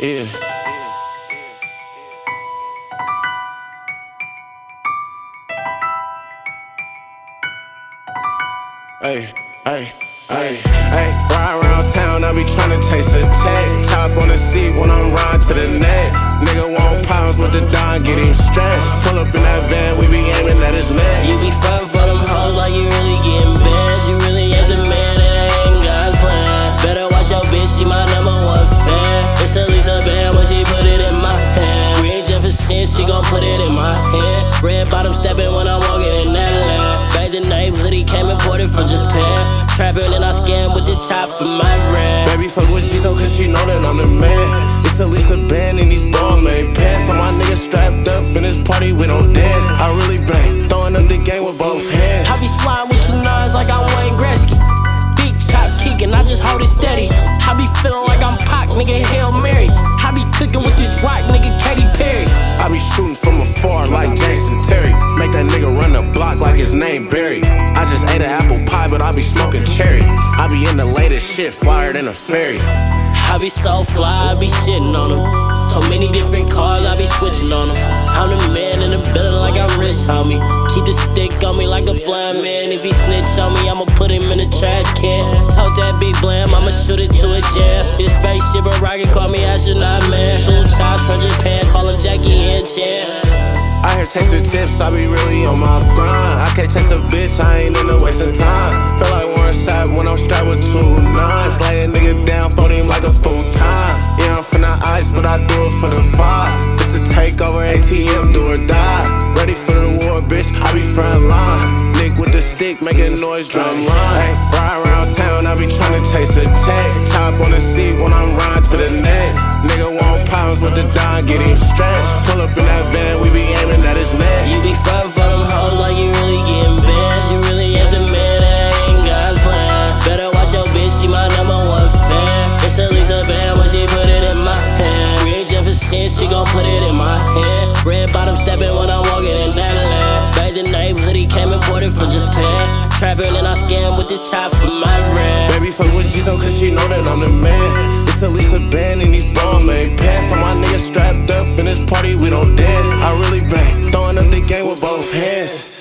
Yeah. Hey, hey, hey, hey. Ride around town, I be tryna taste a check. Top on the seat when I'm riding to the neck. Nigga want pounds with the dime, get him stretched. Pull up in that van, we be aiming at his neck. You be front for them hoes like you really getting bands. You really ain't the man, and I ain't God's plan. Better watch your bitch, she my she gon' put it in my hand. Red bottom stepping when I'm walking in that land. Back the night, hoodie came imported from Japan. Trapping and I scam with this chop for my rent. Baby, fuck with Jizo, cause she know that I'm the man. It's at least a band in these ball made pants. So my niggas strapped up in this party, we don't Bari. I just ate an apple pie, but I be smoking cherry. I be in the latest shit, flyer than a ferry. I be so fly, I be shitting on them. So many different cars, I be switching on them. I'm the man in the building like I'm rich, homie. Keep the stick on me like a blind man. If he snitch on me, I'ma put him in the trash can. Tote that big blam, I'ma shoot it to a jam. This spaceship a rocket, call me astronaut man. Two chops from Japan, call him Jackie and Chan. I the tips, I be really on my grind. I can't chase a bitch, I ain't in into wasting time. Feel like one Sapp when I'm strapped with two nines. Lay a nigga down, throw him like a full time. Yeah, I'm finna ice, but I do it for the five. It's a takeover, ATM, do or die. Ready for the war, bitch, I be front line. Nick with the stick, making noise, drum line. Ride around town, I be tryna chase a check. Top on the seat when I'm riding to the neck. shit, she gon' put it in my hand. Red bottom steppin' when I'm walking in that land. Back the neighborhood, he came imported from Japan. Trappin' and I scam with this chop for my friend. Baby, fuck with G's on, cause she know that I'm the man. It's Elisa a band in these bomb pants. All my niggas strapped up in this party, we don't dance. I really bang, throwing up the game with both hands.